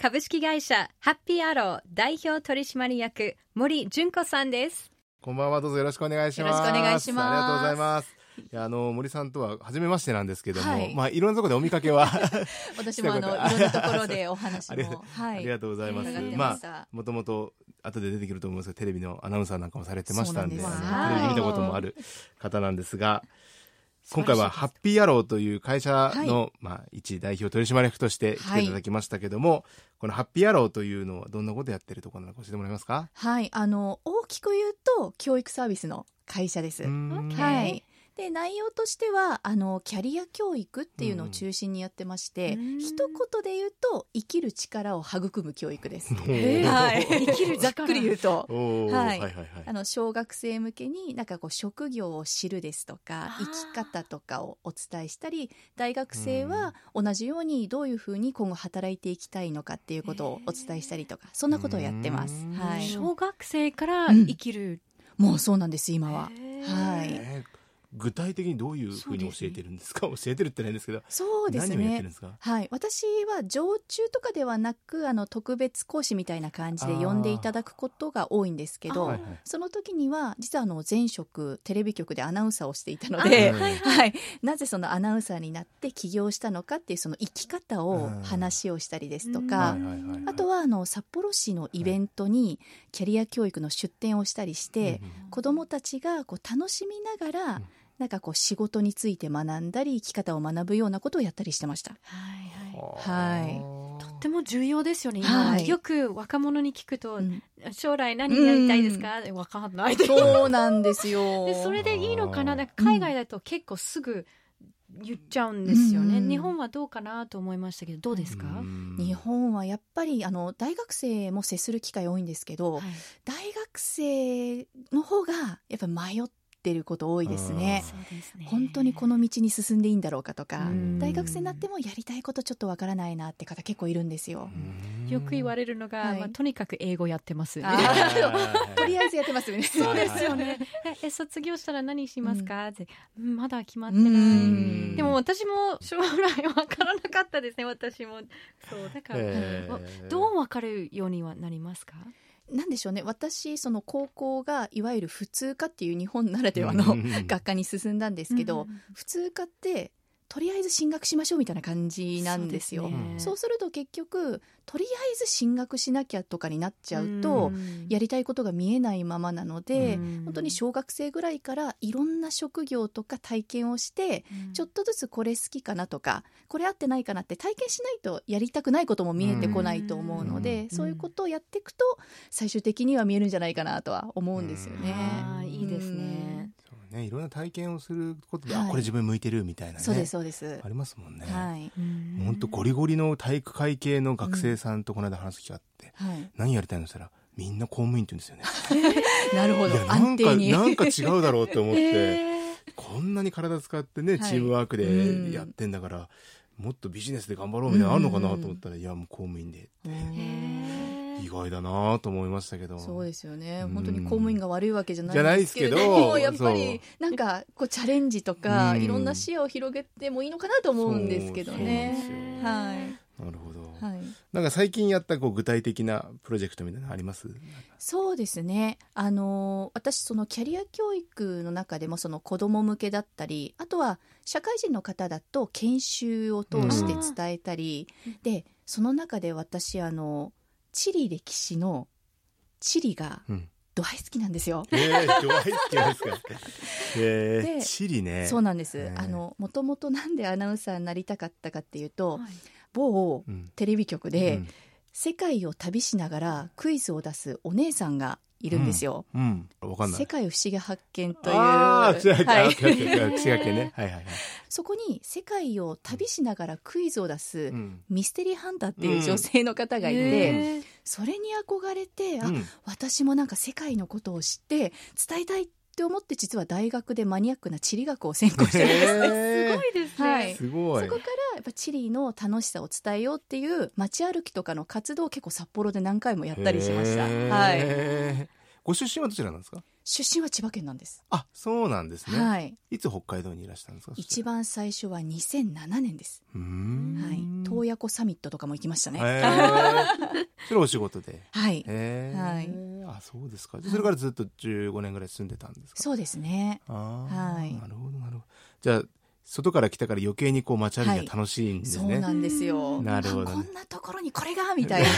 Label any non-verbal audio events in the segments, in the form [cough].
株式会社ハッピーアロー代表取締役森純子さんです。こんばんは。どうぞよろしくお願いします。よろしくお願いします。ありがとうございます。いやあの森さんとは初めましてなんですけども、はい。まあいろんなところでお見かけは [laughs] 私もあの [laughs] いろんなところでお話も、はい、ありがとうござい。ますままあもともと後で出てくると思うんです。けどテレビのアナウンサーなんかもされてました。んでんでテレビで見たこともある方なんですが今回はハッピーアローという会社の、まあ、一代表取締役として来ていただきましたけども、このハッピーアローというのはどんなことやってるところなのか教えてもらえますか？はい。あの大きく言うと教育サービスの会社です。はいで内容としてはあのキャリア教育っていうのを中心にやってまして、うん。一言で言うと生きる力を育む教育です。[laughs] はい、[laughs] 生きる力。ざっくり言うと。おーははいいはいはい。あの小学生向けになんかこう職業を知るですとか生き方とかをお伝えしたり大学生は同じようにどういうふうに今後働いていきたいのかっていうことをお伝えしたりとかそんなことをやってます。う。ん。はい、小学生から生きる、もうそうなんです今は。はい。え。ー具体的にどういうふうに教えてるんですか？[laughs] 教えてるってないんですけどそうですね。はい、私は常駐とかではなくあの特別講師みたいな感じで呼んでいただくことが多いんですけど、あーはいはい。その時には実はあの前職テレビ局でアナウンサーをしていたのあで、はい [laughs] はい、なぜそのアナウンサーになって起業したのかっていうその生き方をうん。話をしたりですとうん。か、あとはあの札幌市のイベントにキャリア教育の出展をしたりして、子どもたちがこう楽しみながら、うんなんかこう仕事について学んだり生き方を学ぶようなことをやったりしてました。はいはい。はい。とっても重要ですよね、はい。今。よく若者に聞くと、うん。将来何になりたいですか、わかんないでそうなんですよ。[laughs] でそれでいいのかな？なんか海外だと結構すぐ言っちゃうんですよね、うん。日本はどうかなと思いましたけどどうですか、うん。日本はやっぱりあの大学生も接する機会多いんですけど、はい。大学生の方がやっぱ迷ってること多いですね。そうですね。本当にこの道に進んでいいんだろうかとか、うん。大学生になってもやりたいことちょっとわからないなって方結構いるんですよ。よく言われるのが、はい。まあ、とにかく英語やってます。[laughs] とりあえずやってますよね。[laughs] そうですよね。ええ卒業したら何しますか、って。うんまだ決まってうない、ん。でも私も将来わからなかったですね私も。そうだから、へー。わどうわかるようにはなりますか？なんでしょうね。私その高校がいわゆる普通科っていう日本ならではのうん学科に進んだんですけど、うん。普通科ってとりあえず進学しましょうみたいな感じなんですよ。そうね。そうすると結局とりあえず進学しなきゃとかになっちゃうと、ん。やりたいことが見えないままなので、うん。本当に小学生ぐらいからいろんな職業とか体験をして、うん。ちょっとずつこれ好きかなとかこれ合ってないかなって体験しないとやりたくないことも見えてこないと思うので、うん。そういうことをやっていくと最終的には見えるんじゃないかなとは思うんですよね。いいですね、ねいろんな体験をすることで、はい。あこれ自分向いてるみたいなねそうですそうです。あ。りますもんね、はい。本当ゴリゴリの体育会系の学生さんとこの間話す機会あって、はい。何やりたいのしたらみんな公務員って言うんですよね。[laughs] なるほど。いやなんか。なんか違うだろうって思って、えー。こんなに体使ってねはい。チームワークうん。でやってんだから、もっとビジネスで頑張ろうみたいなのあるのかなと思ったら、いやもう公務員でって。へー意外だなと思いましたけど。そうですよね。うん。本当に公務員が悪いわけじゃないんですけども [laughs] やっぱりなんかこうチャレンジとかうん。いろんな視野を広げてもいいのかなと思うんですけどね。はい。なるほど、はい。なんか最近やったこう具体的なプロジェクトみたいなのあります？そうですね。あの私そのキャリア教育の中でもその子ども向けだったりあとは社会人の方だと研修を通して伝えたり、でその中で私あの地理歴史の地理がうん。ドハイ好きなんですよ。えー、ドアイ好きですか？[laughs] えー、でチリね。そうなんです、ねあのもともとなんでアナウンサーになりたかったかっていうと、はい。うん。某テレビ局で、うん。世界を旅しながらクイズを出すお姉さんがいるんですよ。うん。わかんない世。界不思議発見という。はいね。[laughs] はいはいはい。そこに世界を旅しながらクイズを出すうん。ミステリーハンターっていう女性の方がいて、へーそれに憧れて、あ、うん私もなんか世界のことを知って伝えたいって思って実は大学でマニアックな地理学を専攻してるんです。へ [laughs] すごいですね。はいすごい。そこからやっぱチリの楽しさを伝えようっていう街歩きとかの活動を結構札幌で何回もやったりしました。はい。ご出身はどちらなんですか？出身は千葉県なんです。あ、そうなんですね。はい。いつ北海道にいらしたんですか？一。番最初は2007年です。うーんはい。洞爺湖サミットとかも行きましたね。へー [laughs] それお仕事で？はい。へーはいあ、そうですか。それからずっと15年ぐらい住んでたんですか？そうですね。はいなるほど、なるほど。じゃあ、外から来たから余計にこう街歩きが楽しいんですね。そうなんですよ。なるほどねあこんなところにこれがみたいな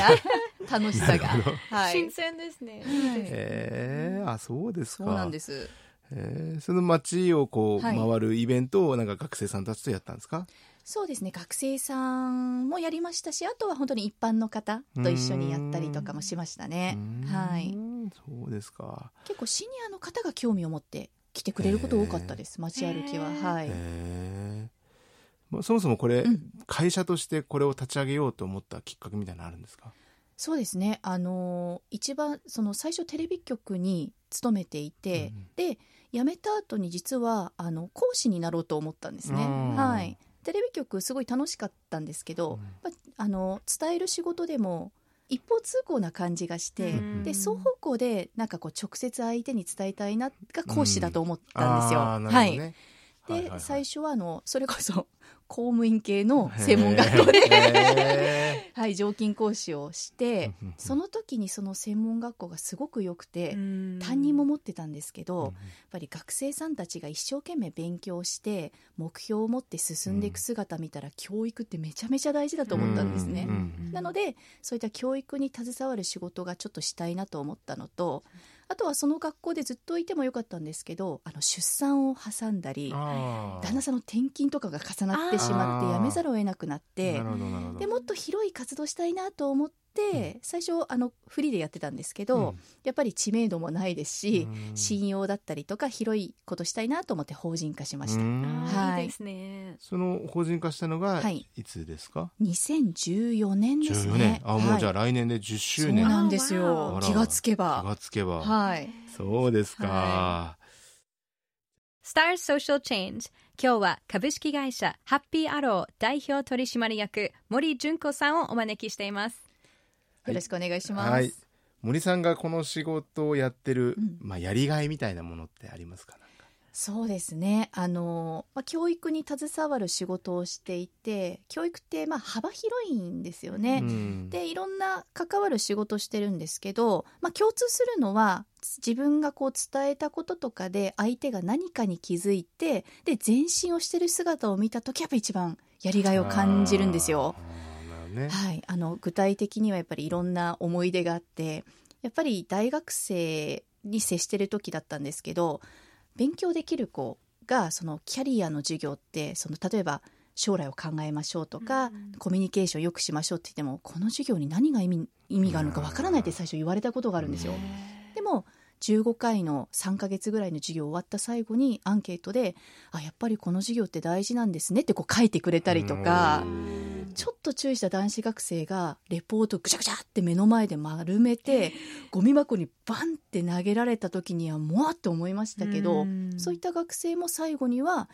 [laughs] 楽しさが。はい新。鮮ですね。へーあ、そうですか。そうなんです。へーその街をこうはい回るイベントをなんか学生さんたちとやったんですか？そうですね。学生さんもやりましたし、あとは本当に一般の方と一緒にやったりとかもしましたねはい。そうですか。結構シニアの方が興味を持って来てくれること多かったです。街歩きは。はい。へーまあそもそもこれ、うん会社としてこれを立ち上げようと思ったきっかけみたいなのあるんですか？そうですね。あのー一番その最初テレビ局に勤めていて、うんで辞めた後に実はあの講師になろうと思ったんですね。うんはい。テレビ局すごい楽しかったんですけど、うんやっぱあの伝える仕事でも一方通行な感じがして、うんで双方向でなんかこう直接相手に伝えたいなが講師だと思ったんですよ。あーなるほはい。で、はいはいはい。最初はあのそれこそ [laughs] 公務員系の専門学校で、へ [laughs] はい、常勤講師をしてその時にその専門学校がすごく良くて、担担任も持ってたんですけど、ーやっぱり学生さんたちが一生懸命勉強して目標を持って進んでいく姿見たら、教育ってめちゃめちゃ大事だと思ったんですね。うん。なのでそういった教育に携わる仕事がちょっとしたいなと思ったのとあとはその学校でずっといてもよかったんですけどあの出産を挟んだり旦那さんの転勤とかが重なってしまって辞めざるを得なくなってでもっと広い活動したいなと思って、最初あのフリーでやってたんですけど、うん。やっぱり知名度もないですし、うん。信用だったりとか広いことしたいなと思って法人化しました。うん。はい。いいですね。その法人化したのがはいいつですか、2014年です14ね年。あもうじゃあはい来年で10周そう年なんですあよ気がつけ気ば。がつけば、はい。そうですか、は Star Social Change 今日は株式会社ハッピーアロー代表取締役森純子さんをお招きしています。よろしくお願いします。はい森さんがこの仕事をやってる、うんまあ、やりがいみたいなものってありますか？そうですね。あの、まあ、教育に携わる仕事をしていて、教育ってまあ幅広いんですよね。うんでいろんな関わる仕事してるんですけど、まあ、共通するのは自分がこう伝えたこととかで相手が何かに気づいてで前進をしてる姿を見た時やっぱ一番やりがいを感じるんですよ。ね。はい、あの具体的にはやっぱりいろんな思い出があってやっぱり大学生に接してる時だったんですけど勉強できる子がそのキャリアの授業ってその例えば将来を考えましょうとか、うん。コミュニケーションよくしましょうって言ってもこの授業に何が意味意味があるのかわからないって最初言われたことがあるんですよ。でも15回の3ヶ月ぐらいの授業終わった最後にアンケートで「あやっぱりこの授業って大事なんですね」ってこう書いてくれたりとかうんちょっと注意した男子学生がレポートぐちゃぐちゃって目の前で丸めてゴミ箱にバンって投げられた時にはもわっと思いましたけどうん。そういった学生も最後には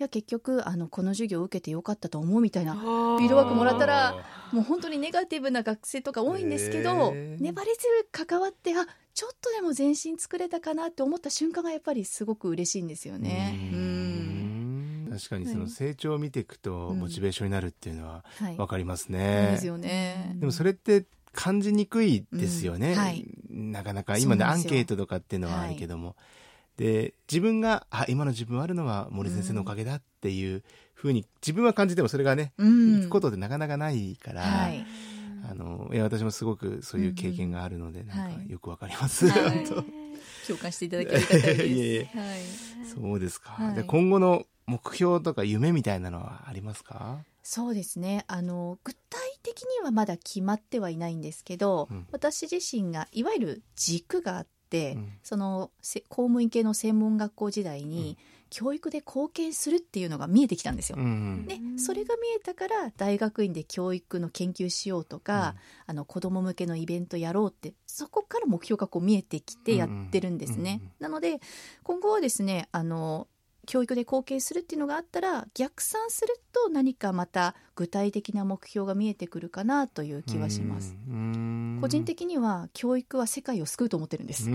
いや結局あのこの授業を受けてよかったと思うみたいなフィフィードバックもらったらもう本当にネガティブな学生とか多いんですけど、粘り強く関わってあちょっとでも前進作れたかなって思った瞬間がやっぱりすごく嬉しいんですよね。ううんん確かにその成長を見ていくとうん。モチベーションになるっていうのははい、わかりますね。で。すよね。でもそれって感じにくいですよね。うん。はい。なかなか今のアンケートとかっていうのはあるけども。で自分があ今の自分あるのは森先生のおかげだっていうふうに自分は感じてもそれがね、うん、行くことでなかなかないから、はい。あのいや私もすごくそういう経験があるので、なんかはい。よくわかります。はい。[laughs] 本共感していただけるはい。当そうですか、はい。で今後の目標とか夢みたいなのはありますか？そうですね。あの具体的にはまだ決まってはいないんですけど、うん。私自身がいわゆる軸があってて、うん。そのせ公務員系の専門学校時代に、教育で貢献するっていうのが見えてきたんですよ。うんでそれが見えたから大学院で教育の研究しようとか、あの子ども向けのイベントやろうってそこから目標がこう見えてきてやってるんですね。うんうん。なので今後はですねあの教育で貢献するっていうのがあったら逆算すると何かまた具体的な目標が見えてくるかなという気はします。うん個人的には教育は世界を救うと思ってるんです。[laughs]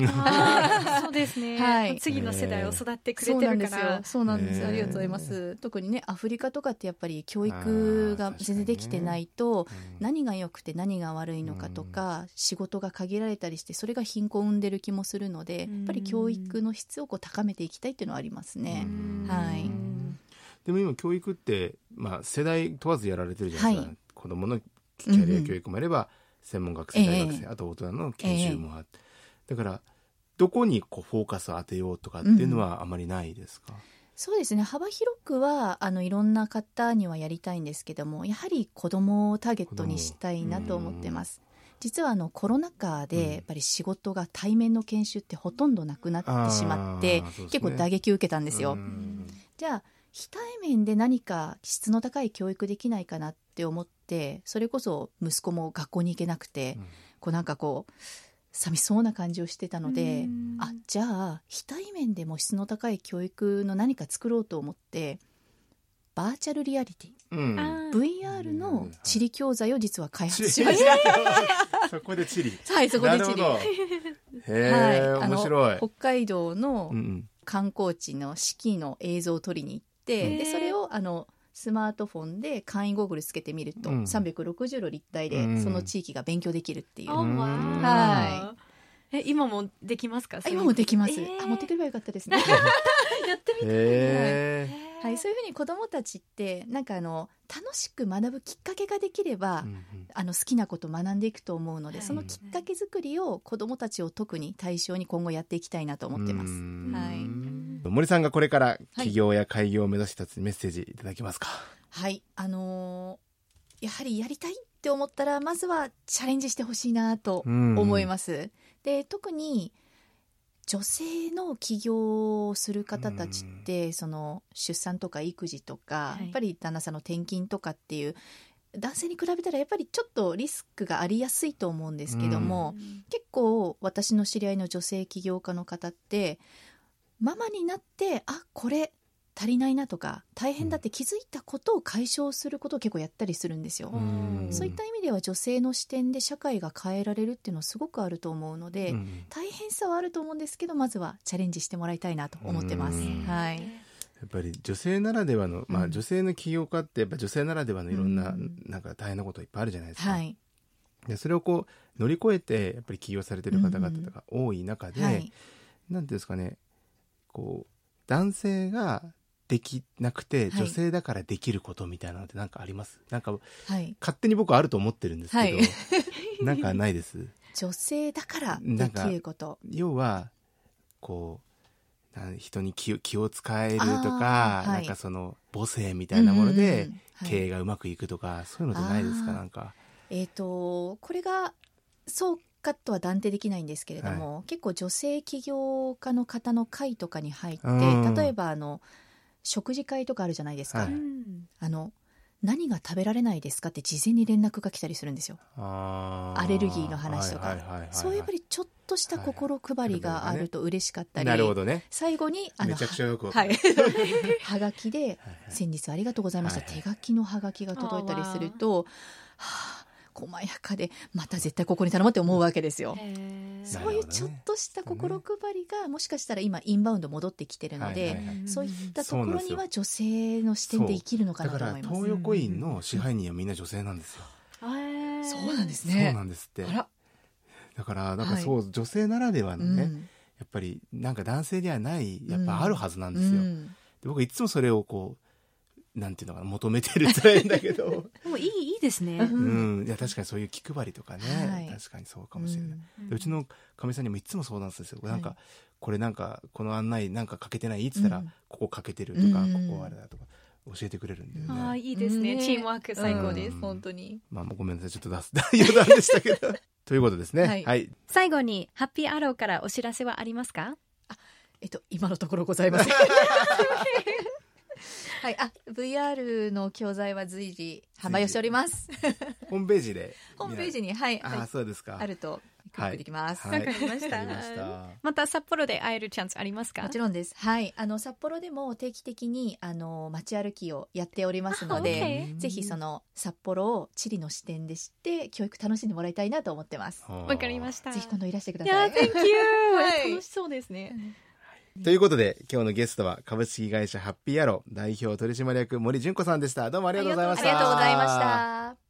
そうですね、[laughs] はい次の世代を育ってくれそうてなんですよるから。そうなんです。ありがとうございます。特にね、アフリカとかってやっぱり教育が全然できてないと、何が良くて何が悪いのかとか、仕事が限られたりして、それが貧困を生んでる気もするので、やっぱり教育の質をこう高めていきたいっていうのはありますね。うんはい。でも今教育って、まあ、世代問わずやられてるじゃないですか、はい。子供のキャリア教育もあれば、専門学生大学生、ええ。あと大人の研修もあって、だからどこにこうフォーカスを当てようとかっていうのはあまりないですか、そうですね。幅広くはあのいろんな方にはやりたいんですけどもやはり子どもをターゲットにしたいなと思ってます実はあのコロナ禍うん。でやっぱり仕事が対面の研修ってほとんどなくなってしまって、うですね。結構打撃を受けたんですよ、うん。じゃあ非対面で何か質の高い教育できないかなって思ってそれこそ息子も学校に行けなくて、うん。こうなんかこう寂しそうな感じをしてたので、うん。あじゃあ非対面でも質の高い教育の何か作ろうと思ってバーチャルリアリティ。うん。VR の地理教材を実は開発しました。[laughs] そこで地理はい、そこで地理。[laughs] へえ、あの面白い。北海道のうんうん。観光地の四季の映像を撮りに行って、うんでそれをあのスマートフォンで簡易ゴーグルつけてみると、うん。360度立体でうん。その地域が勉強できるっていう、あわーはえ今もできますか？あ今もできます、えー。あ持ってくればよかったですね。[laughs] やってみたいへえはい、そういうふうに子どもたちってなんかあの楽しく学ぶきっかけができれば、うんうん。あの好きなことを学んでいくと思うので、はい。そのきっかけ作りを子どもたちを特に対象に今後やっていきたいなと思ってます。うん。はい。森さんがこれから起業や開業を目指したメッセージいただけますか、はい、あのーやはりやりたいって思ったらまずはチャレンジしてほしいなと思います。で特に女性の起業をする方たちって、その出産とか育児とか、はい。やっぱり旦那さんの転勤とかっていう男性に比べたらやっぱりちょっとリスクがありやすいと思うんですけども、結構私の知り合いの女性起業家の方ってママになってあこれ足りないなとか大変だって気づいたことを解消することを結構やったりするんですよ。うん。そういった意味では女性の視点で社会が変えられるっていうのはすごくあると思うので、うん。大変さはあると思うんですけどまずはチャレンジしてもらいたいなと思ってます。うん。はい、やっぱり女性ならではの、まあ、うん。女性の起業家ってやっぱ女性ならではのいろんな、うん。なんか大変なこといっぱいあるじゃないですか、はい、でそれをこう乗り越えてやっぱり起業されてる方々とか多い中で、はい、なんていうんですかねこう男性ができなくてはい。女性だからできることみたいなのってなんかあります、なんかはい、勝手に僕はあると思ってるんですけど、はい。[laughs] なんかないです。女性だからできること。要はこうな人に気を気を使えるとか、はい。なんかその母性みたいなものでうんうんうんはい。経営がうまくいくとか、そういうのってないですかなんか。えー、とこれがそうかとは断定できないんですけれども、結構女性起業家の方の会とかに入って、うん。例えばあの食事会とかあるじゃないですか、はい。あの何が食べられないですかって事前に連絡が来たりするんですよ。あー。アレルギーの話とか。はいはいはいはいそういうやっぱりちょっとした心配りがあると嬉しかったり、なるほどね。最後にあのめちゃくちゃよくわかはるい、[laughs] はがきではいはい。先日ありがとうございました、はいはい。手書きのハガキが届いたりすると、はあ、細やかでまた絶対ここに頼もうって思うわけですよ。そういうちょっとした心配りがもしかしたら今インバウンド戻ってきてるので、はいはいはい。そういったところには女性の視点で生きるのかなと思います。東横インの支配人はみんな女性なんですよ、そうなんですそうね。なんですって。あら、だからなんかそう、女性ならではのね、うん。やっぱりなんか男性ではないやっぱあるはずなんですよ、うん。で僕いつもそれをこうなんていうのかな求めてるって言だけど。[laughs] でもいいいいですね。うん、いや確かにそういう気配りとかね、はい。確かにそうかもしれない、うん。でうちのかみさんにもいつも相談するんですよ、なんかはいこれなんかこの案内なんかかけてない？って言ったら、うん。ここかけてるとか、うん。ここあれだとか教えてくれるんで、ね。うんああいいですね。ねチームワーク最高です。うん。本当に。まあもうごめんなさい。ちょっと出す [laughs] 余談でしたけど。[laughs] ということですね。は。はい。い最後にハッピーアローからお知らせはありますか？えっと、今のところございません。はい、あ、VR の教材は随時販売をしております。ホームページで。ホームページに、はい、あそうですか。あるとクリックできます。はいわかりましたわかりました。また札幌で会えるチャンスありますか？もちろんです。はい、あの札幌でも定期的にあの街歩きをやっておりますので、ぜひその札幌を地理の視点で知って教育楽しんでもらいたいなと思ってます。わかりましたぜひ今度いらしてくだいやさい。Thank you、[laughs] はい楽しそうですねということで、今日のゲストは株式会社ハッピーアロー代表取締役森純子さんでした。どうもありがとうございました。ありがとうございました。